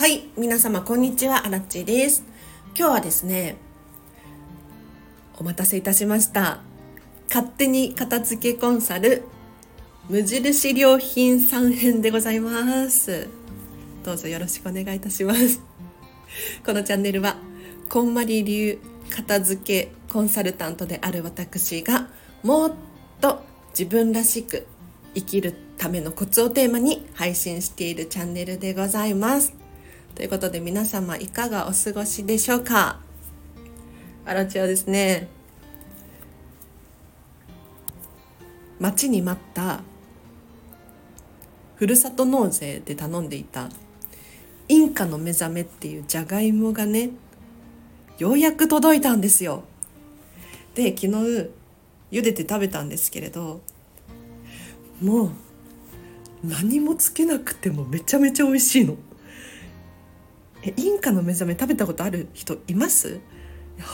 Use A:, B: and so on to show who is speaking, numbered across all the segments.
A: はい、皆様こんにちは、アラッチです。今日はですね、お待たせいたしました。勝手に片付けコンサル、無印良品3編でございます。どうぞよろしくお願いいたします。このチャンネルは、こんまり流片付けコンサルタントである私が、もっと自分らしく生きるためのコツをテーマに配信しているチャンネルでございます。ということで皆様いかがお過ごしでしょうか？あらちはですね、待ちに待ったふるさと納税で頼んでいたインカの目覚めっていうじゃがいもがね、ようやく届いたんですよ。で、昨日茹でて食べたんですけれど、もう何もつけなくてもめちゃめちゃ美味しいの。えインカの目覚め食べたことある人います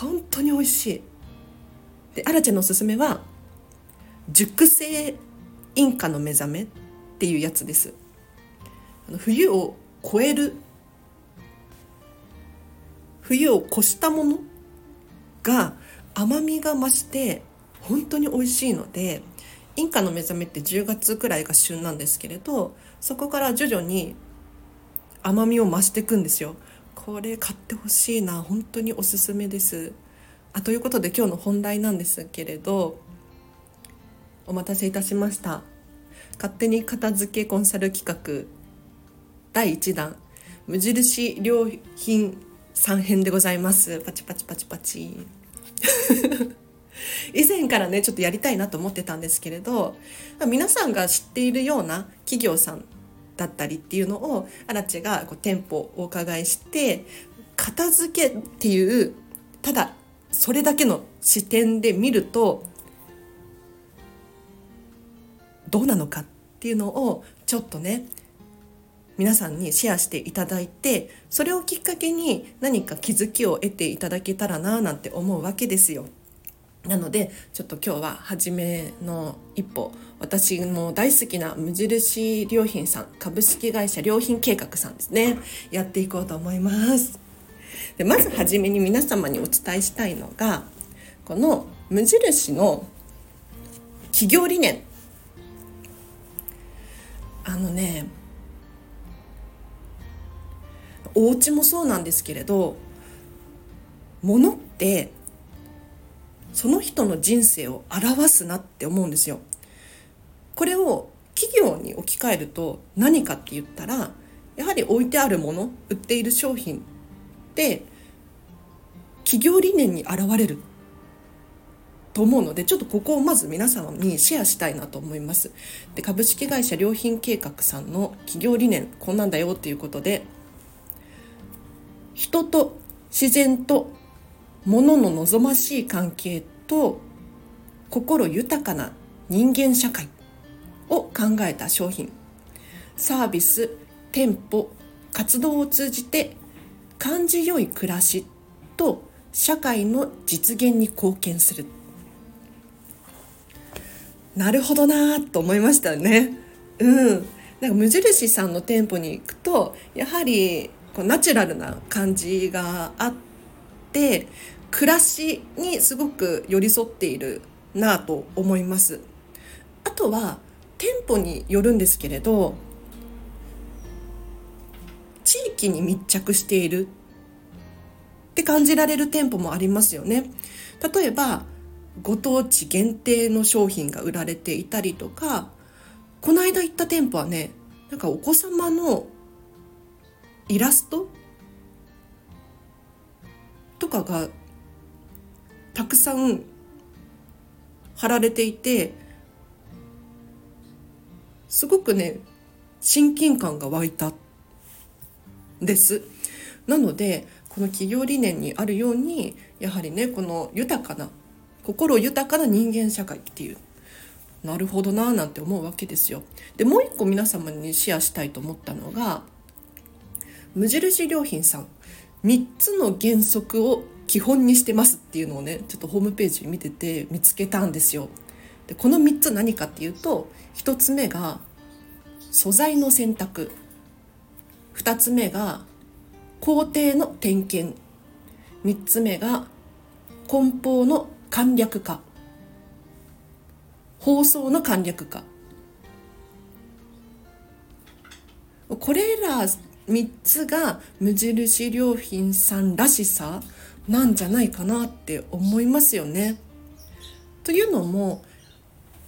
A: 本当に美味しいでアラちゃんのおすすめは熟成インカの目覚めっていうやつです。あの冬を超える冬を越したものが甘みが増して本当に美味しいのでインカの目覚めって10月くらいが旬なんですけれどそこから徐々に甘みを増していくんですよ。これ買ってほしいな。本当におすすめです。あということで今日の本題なんですけれどお待たせいたしました。勝手に片付けコンサル企画第1弾。無印良品3編でございます。パチパチパチパチ。以前からねちょっとやりたいなと思ってたんですけれど皆さんが知っているような企業さんだったりっていうのをアラチェがこう店舗をお伺いして片付けっていうただそれだけの視点で見るとどうなのかっていうのをちょっとね皆さんにシェアしていただいてそれをきっかけに何か気づきを得ていただけたらななんて思うわけですよ。なのでちょっと今日は初めの一歩私も大好きな無印良品さん株式会社良品計画さんですね。やっていこうと思います。でまず初めに皆様にお伝えしたいのがこの無印の企業理念。あのねお家もそうなんですけれど物ってその人の人生を表すなって思うんですよ。これを企業に置き換えると何かって言ったらやはり置いてあるもの売っている商品って企業理念に現れると思うのでちょっとここをまず皆様にシェアしたいなと思いますで株式会社良品計画さんの企業理念こんなんだよっていうことで人と自然と物の望ましい関係と心豊かな人間社会を考えた商品。サービス店舗活動を通じて感じよい暮らしと社会の実現に貢献する。なるほどなと思いましたね。うん。なんか無印さんの店舗に行くとやはりこうナチュラルな感じがあって暮らしにすごく寄り添っているなと思います。あとは店舗によるんですけれど地域に密着しているって感じられる店舗もありますよね。例えばご当地限定の商品が売られていたりとかこの間行った店舗はねなんかお子様のイラストとかがたくさん貼られていてすごくね親近感が湧いたです。なのでこの企業理念にあるようにやはりねこの豊かな心豊かな人間社会っていうなるほどななんて思うわけですよ。でもう一個皆様にシェアしたいと思ったのが無印良品さん。3つの原則を基本にしてますっていうのをねちょっとホームページ見てて見つけたんですよ。でこの3つ何かっていうと1つ目が素材の選択。2つ目が工程の点検。3つ目が梱包の簡略化。包装の簡略化。これら3つが無印良品さんらしさなんじゃないかなって思いますよね。というのも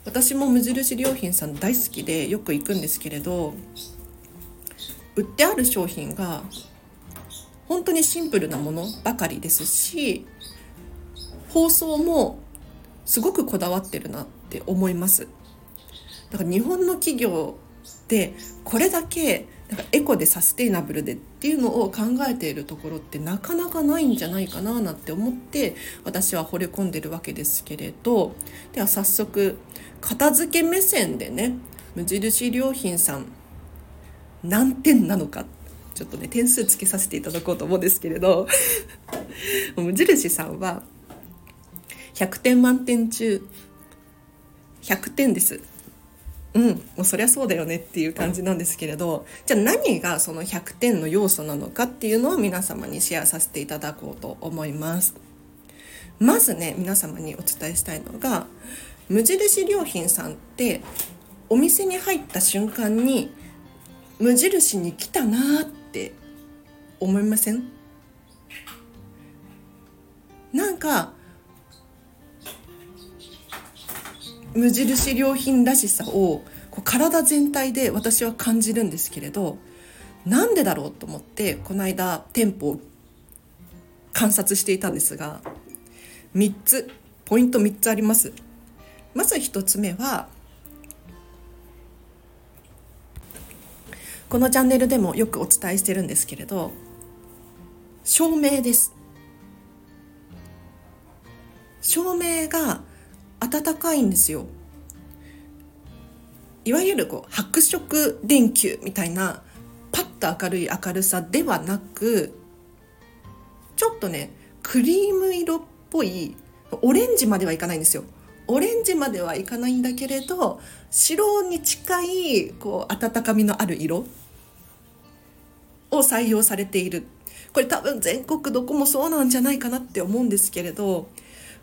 A: 私も無印良品さん大好きでよく行くんですけれど売ってある商品が本当にシンプルなものばかりですし包装もすごくこだわってるなって思いますだから日本の企業でこれだけなんかエコでサステイナブルでっていうのを考えているところってなかなかないんじゃないかななんて思って私は惚れ込んでるわけですけれどでは早速片付け目線でね無印良品さん何点なのかちょっとね点数つけさせていただこうと思うんですけれど 無印さんは100点満点中100点です。うん、もうそりゃそうだよねっていう感じなんですけれどじゃあ何がその100点の要素なのかっていうのを皆様にシェアさせていただこうと思います。まずね皆様にお伝えしたいのが無印良品さんってお店に入った瞬間に無印に来たなって思いません？なんか無印良品らしさをこう体全体で私は感じるんですけれどなんでだろうと思ってこの間店舗を観察していたんですが3つポイント3つあります。まず1つ目はこのチャンネルでもよくお伝えしてるんですけれど照明です。照明が暖かいんですよ。いわゆるこう白色電球みたいなパッと明るい明るさではなくちょっとねクリーム色っぽいオレンジまではいかないんですよ。オレンジまではいかないんだけれど白に近いこう温かみのある色を採用されている。これ多分全国どこもそうなんじゃないかなって思うんですけれど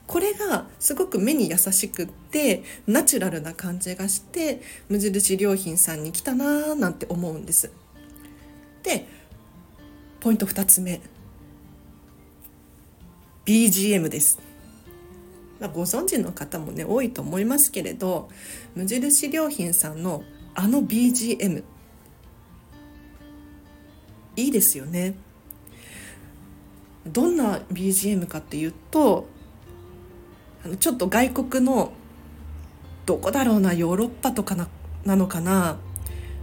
A: これがすごく目に優しくってナチュラルな感じがして無印良品さんに来たなーなんて思うんです。でポイント2つ目 BGM です。まあご存知の方もね多いと思いますけれど無印良品さんのあの BGM いいですよね。どんな BGM かっていうとちょっと外国のどこだろうなヨーロッパとかななのかな？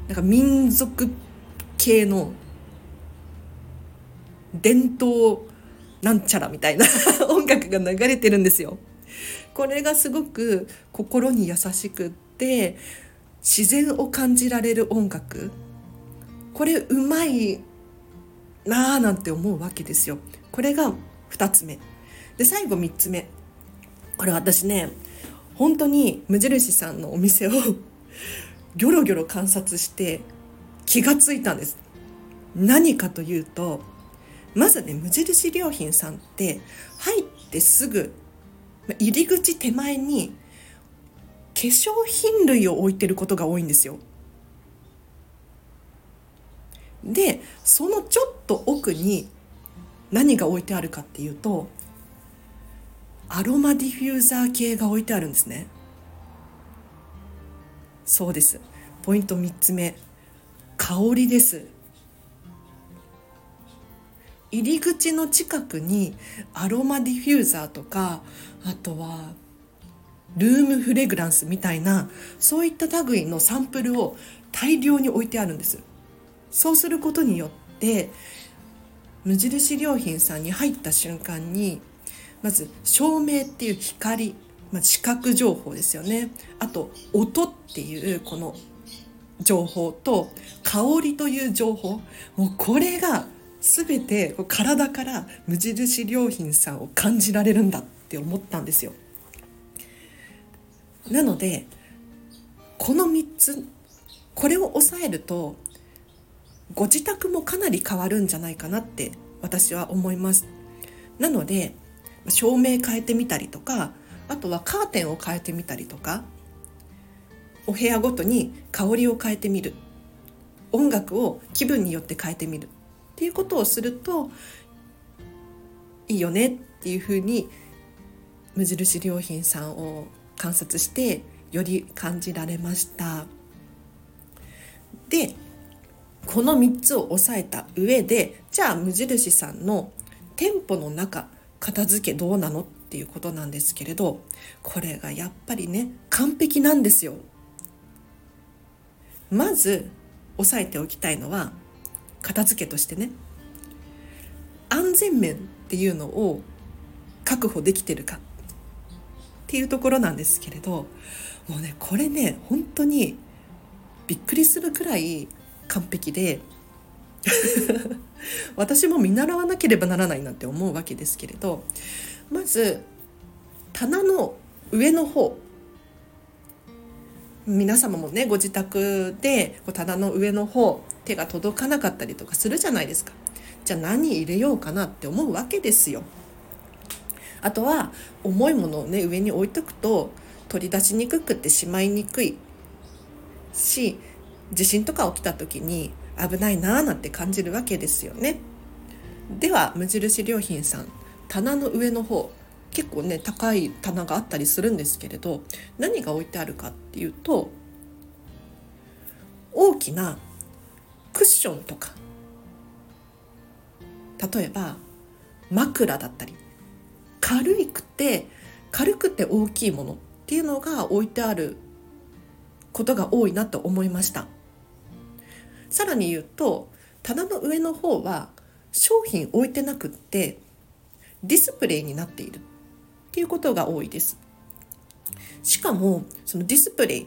A: なんか民族系の伝統なんちゃらみたいな 音楽が流れてるんですよ。これがすごく心に優しくって自然を感じられる音楽これうまいなあなんて思うわけですよ。これが2つ目で最後3つ目これ私ね本当に無印さんのお店を ギョロギョロ観察して気がついたんです。何かというとまずね無印良品さんって入ってすぐ入り口手前に化粧品類を置いてることが多いんですよ。でそのちょっと奥に何が置いてあるかっていうとアロマディフューザー系が置いてあるんですね。そうです。ポイント3つ目。香りです。入り口の近くにアロマディフューザーとかあとはルームフレグランスみたいなそういった類のサンプルを大量に置いてあるんです。そうすることによって無印良品さんに入った瞬間にまず照明っていう光、まあ、視覚情報ですよね。あと音っていうこの情報と香りという情報。もうこれが全て体から無印良品さんを感じられるんだって思ったんですよ。なのでこの3つこれを抑えるとご自宅もかなり変わるんじゃないかなって私は思います。なので照明変えてみたりとかあとはカーテンを変えてみたりとかお部屋ごとに香りを変えてみる。音楽を気分によって変えてみる。っていうことをするといいよねっていうふうに無印良品さんを観察してより感じられました。でこの3つを押さえた上でじゃあ無印さんの店舗の中片付けどうなのっていうことなんですけれどこれがやっぱりね完璧なんですよ。まず押さえておきたいのは片付けとしてね安全面っていうのを確保できてるかっていうところなんですけれどもうねこれね本当にびっくりするくらい完璧で 私も見習わなければならないなって思うわけですけれどまず棚の上の方皆様もねご自宅で棚の上の方手が届かなかったりとかするじゃないですか。じゃあ何入れようかなって思うわけですよ。あとは重いものをね上に置いとくと取り出しにくくてしまいにくいし地震とか起きた時に危ないなーなんて感じるわけですよね。では無印良品さん棚の上の方結構ね高い棚があったりするんですけれど何が置いてあるかっていうと大きなクッションとか。例えば枕だったり。軽くて軽くて大きいものっていうのが置いてあることが多いなと思いました。さらに言うと棚の上の方は商品置いてなくってディスプレイになっているっていうことが多いです。しかもそのディスプレイ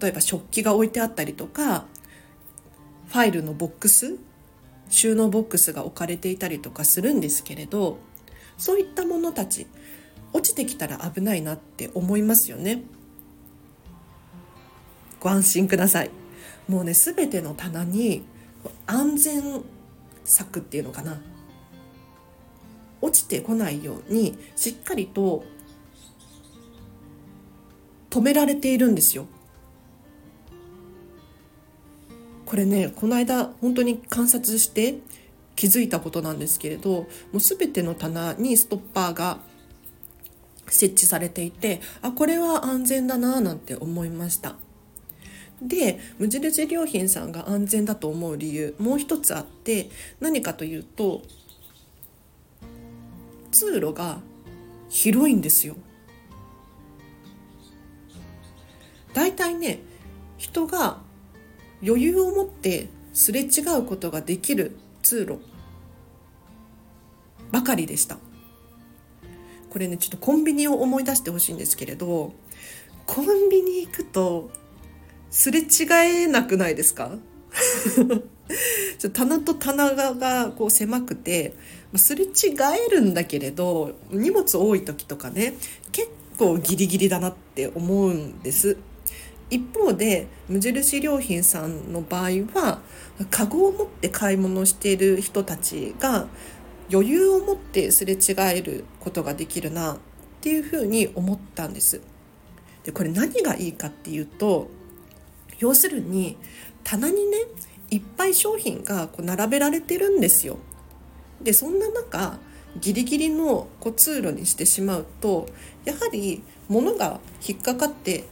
A: 例えば食器が置いてあったりとかファイルのボックス収納ボックスが置かれていたりとかするんですけれどそういったものたち落ちてきたら危ないなって思いますよね。ご安心ください。もうね全ての棚に安全策っていうのかな落ちてこないようにしっかりと止められているんですよ。これねこの間本当に観察して気づいたことなんですけれどもう全ての棚にストッパーが設置されていてあこれは安全だななんて思いましたで無印良品さんが安全だと思う理由もう一つあって何かというと通路が広いんですよ。だいたいね人が余裕を持ってすれ違うことができる通路ばかりでした。これねちょっとコンビニを思い出してほしいんですけれどコンビニ行くとすれ違えなくないですか？棚と棚がこう狭くてすれ違えるんだけれど荷物多い時とかね結構ギリギリだなって思うんです。一方で無印良品さんの場合はカゴを持って買い物している人たちが余裕を持ってすれ違えることができるなっていうふうに思ったんです。でこれ何がいいかっていうと要するに棚にねいっぱい商品がこう並べられてるんですよ。でそんな中ギリギリのこう通路にしてしまうとやはり物が引っかかって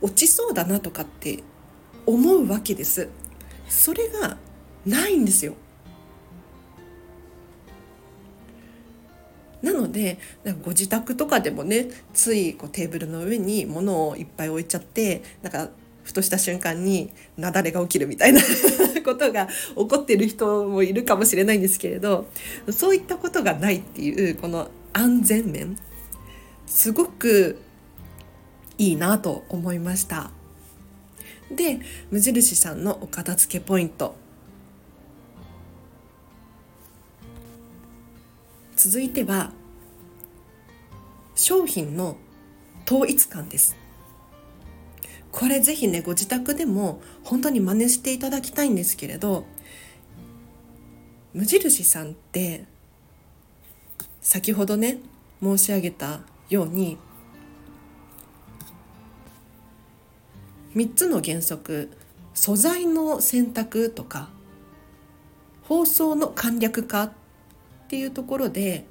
A: 落ちそうだなとかって思うわけです。それがないんですよ。なのでご自宅とかでもねついこうテーブルの上に物をいっぱい置いちゃってなんかふとした瞬間に雪崩が起きるみたいな ことが起こってる人もいるかもしれないんですけれどそういったことがないっていうこの安全面すごくいいなと思いました。で無印さんのお片付けポイント。続いては商品の統一感です。これぜひねご自宅でも本当に真似していただきたいんですけれど無印さんって先ほどね申し上げたように3つの原則素材の選択とか包装の簡略化っていうところで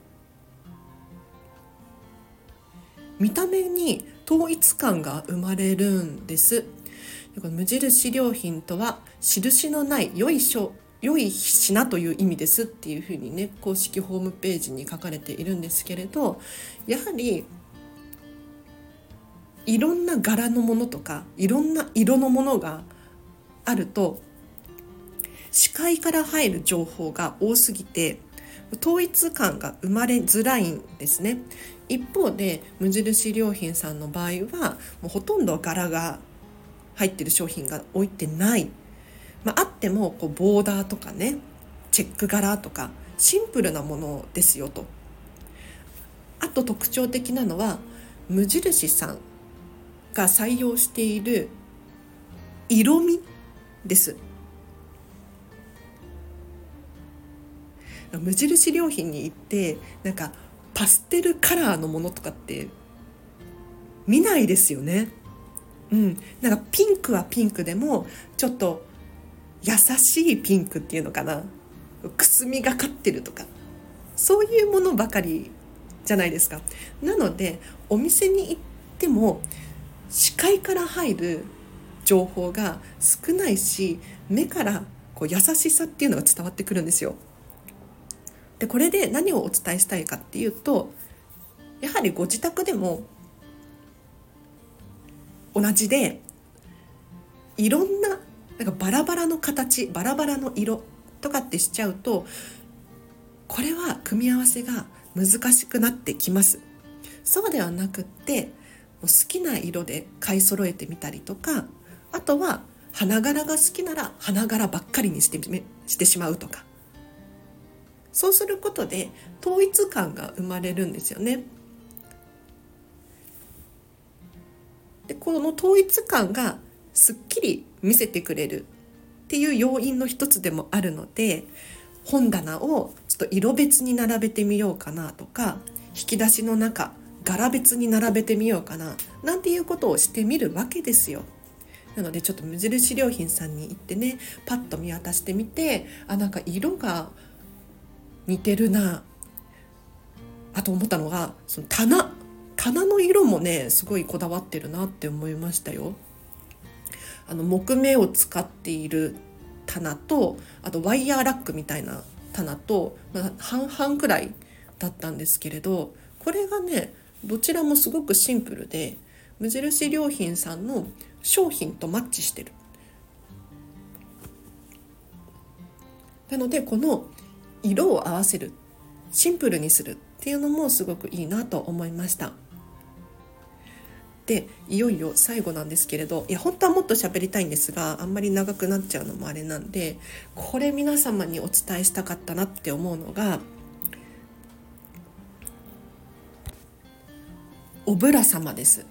A: 見た目に統一感が生まれるんです。無印良品とは印のない良い商良い品という意味ですっていうふうにね公式ホームページに書かれているんですけれどやはりいろんな柄のものとかいろんな色のものがあると視界から入る情報が多すぎて統一感が生まれづらいんですね。一方で無印良品さんの場合はもうほとんど柄が入ってる商品が置いてない。まあ、あってもこうボーダーとかねチェック柄とかシンプルなものですよと。あと特徴的なのは無印さんが採用している色味です。無印良品に行ってなんかパステルカラーのものとかって見ないですよね。うん。なんかピンクはピンクでもちょっと優しいピンクっていうのかな。くすみがかってるとか。そういうものばかりじゃないですか。なのでお店に行っても視界から入る情報が少ないし目からこう優しさっていうのが伝わってくるんですよ。でこれで何をお伝えしたいかっていうとやはりご自宅でも同じでいろんななんかバラバラの形バラバラの色とかってしちゃうとこれは組み合わせが難しくなってきます。そうではなくって好きな色で買い揃えてみたりとかあとは花柄が好きなら花柄ばっかりにしてしてしまうとかそうすることで統一感が生まれるんですよね。でこの統一感がすっきり見せてくれるっていう要因の一つでもあるので本棚をちょっと色別に並べてみようかなとか引き出しの中柄別に並べてみようかななんていうことをしてみるわけですよ。なのでちょっと無印良品さんに行ってねパッと見渡してみてあなんか色が似てるなあと思ったのがその棚棚の色もねすごいこだわってるなって思いましたよ。あの木目を使っている棚とあとワイヤーラックみたいな棚と、まあ、半々くらいだったんですけれどこれがねどちらもすごくシンプルで無印良品さんの商品とマッチしてる。なのでこの色を合わせるシンプルにするっていうのもすごくいいなと思いました。でいよいよ最後なんですけれどいや本当はもっと喋りたいんですがあんまり長くなっちゃうのもあれなんでこれ皆様にお伝えしたかったなって思うのがおぶら様です。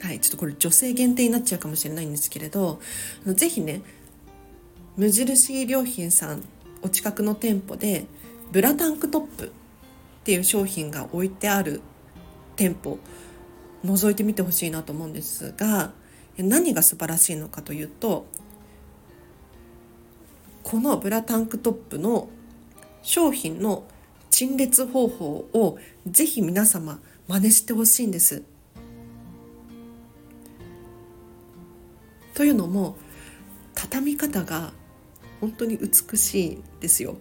A: はい、ちょっとこれ女性限定になっちゃうかもしれないんですけれどぜひね無印良品さんお近くの店舗でブラタンクトップっていう商品が置いてある店舗覗いてみてほしいなと思うんですが何が素晴らしいのかというとこのブラタンクトップの商品の陳列方法をぜひ皆様真似してほしいんです。というのも畳み方が本当に美しいですよ。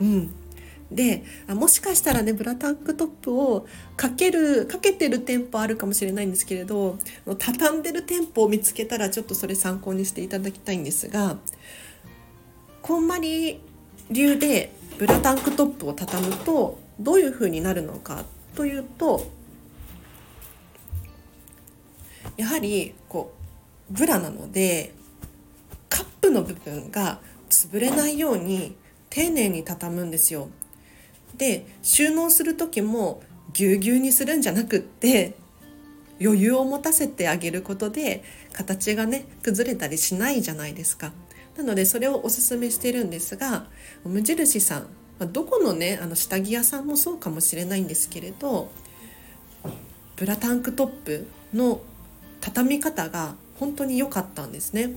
A: うん、でもしかしたらねブラタンクトップをかけるかけてる店舗あるかもしれないんですけれど畳んでる店舗を見つけたらちょっとそれ参考にしていただきたいんですがこんまり流でブラタンクトップを畳むとどういう風になるのかというとやはりこうブラなのでカップの部分が潰れないように丁寧に畳むんですよ。で収納する時もぎゅうぎゅうにするんじゃなくって余裕を持たせてあげることで形がね崩れたりしないじゃないですかなのでそれをおすすめしてるんですが無印さんどこのねあの下着屋さんもそうかもしれないんですけれどブラタンクトップの畳み方が本当に良かったんですね。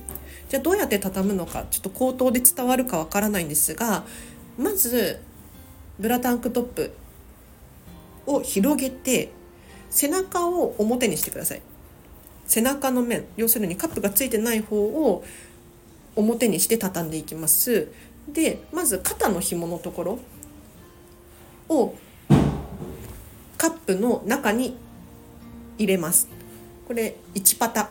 A: じゃあどうやって畳むのかちょっと口頭で伝わるかわからないんですがまずブラタンクトップを広げて背中を表にしてください。背中の面要するにカップがついてない方を表にして畳んでいきます。でまず肩の紐のところをカップの中に入れます。これ1パタ。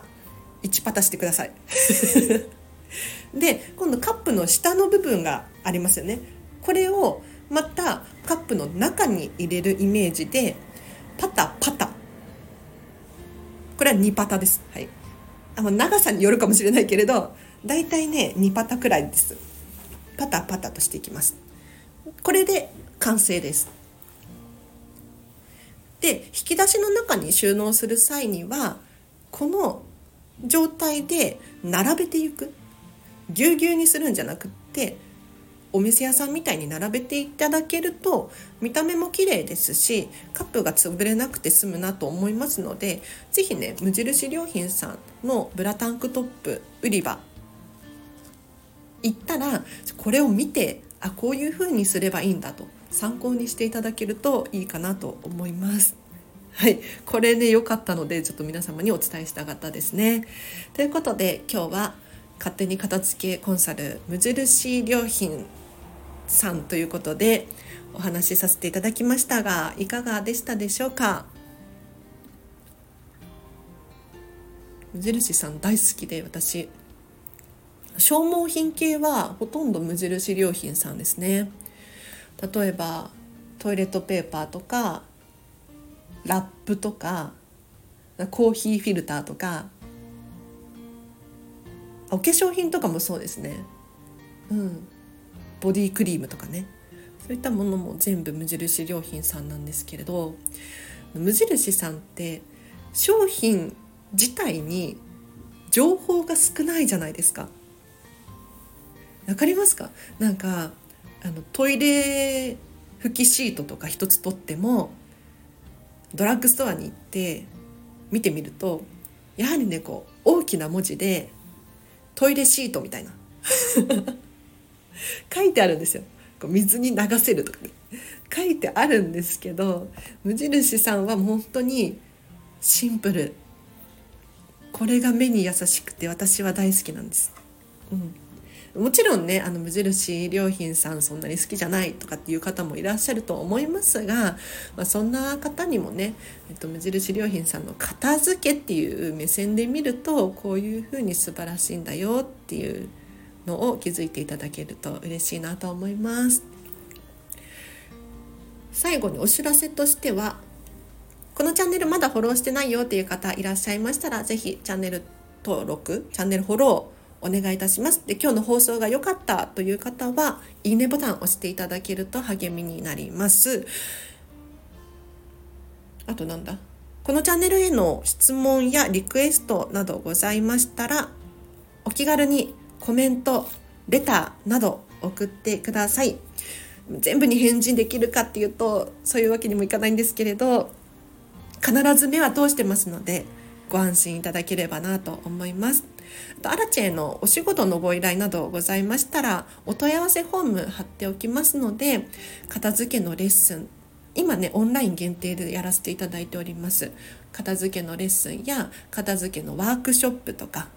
A: 1パタしてください。で今度カップの下の部分がありますよね。これをまたカップの中に入れるイメージでパタパタ。これは2パタです、はい、あの長さによるかもしれないけれどだいたいね2パタくらいです。パタパタとしていきます。これで完成です。で引き出しの中に収納する際にはこの状態で並べていくぎゅうぎゅうにするんじゃなくってお店屋さんみたいに並べていただけると見た目も綺麗ですしカップが潰れなくて済むなと思いますので是非ね無印良品さんのブラタンクトップ売り場行ったらこれを見てあこういう風にすればいいんだと参考にしていただけるといいかなと思います。はい、これで良かったのでちょっと皆様にお伝えしたかったですね。ということで今日は勝手に片付けコンサル無印良品さんということでお話しさせていただきましたがいかがでしたでしょうか？無印さん大好きで私。消耗品系はほとんど無印良品さんですね。例えばトイレットペーパーとかラップとかコーヒーフィルターとかお化粧品とかもそうですね。うん。ボディクリームとかね。そういったものも全部無印良品さんなんですけれど無印さんって商品自体に情報が少ないじゃないですか。わかりますか？なんかあのトイレ拭きシートとか一つ取ってもドラッグストアに行って見てみるとやはりねこう大きな文字でトイレシートみたいな。書いてあるんですよ。こう水に流せるとかね書いてあるんですけど無印さんは本当にシンプル。これが目に優しくて私は大好きなんです、うん、もちろんねあの無印良品さんそんなに好きじゃないとかっていう方もいらっしゃると思いますが、まあ、そんな方にもね、えっと、無印良品さんの片付けっていう目線で見るとこういうふうに素晴らしいんだよっていうのを気づいていただけると嬉しいなと思います。最後にお知らせとしてはこのチャンネルまだフォローしてないよっていう方いらっしゃいましたら是非チャンネル登録チャンネルフォローお願いいたします。で、今日の放送が良かったという方は、いいねボタンを押していただけると励みになります。あとなんだ？このチャンネルへの質問やリクエストなどございましたら、お気軽にコメント、レターなど送ってください。全部に返事できるかっていうと、そういうわけにもいかないんですけれど、必ず目は通してますので、ご安心いただければなと思います。あとアラチェのお仕事のご依頼などございましたらお問い合わせフォーム貼っておきますので片付けのレッスン今ねオンライン限定でやらせていただいております片付けのレッスンや片付けのワークショップとか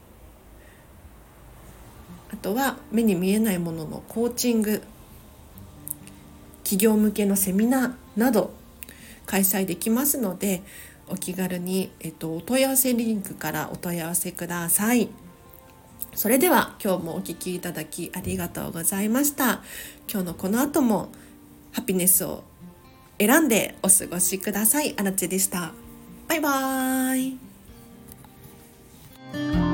A: あとは目に見えないもののコーチング企業向けのセミナーなど開催できますのでお気軽に、えっと、お問い合わせリンクからお問い合わせください。それでは今日もお聴きいただきありがとうございました。今日のこの後もハピネスを選んでお過ごしください。あらちでした。バイバーイ。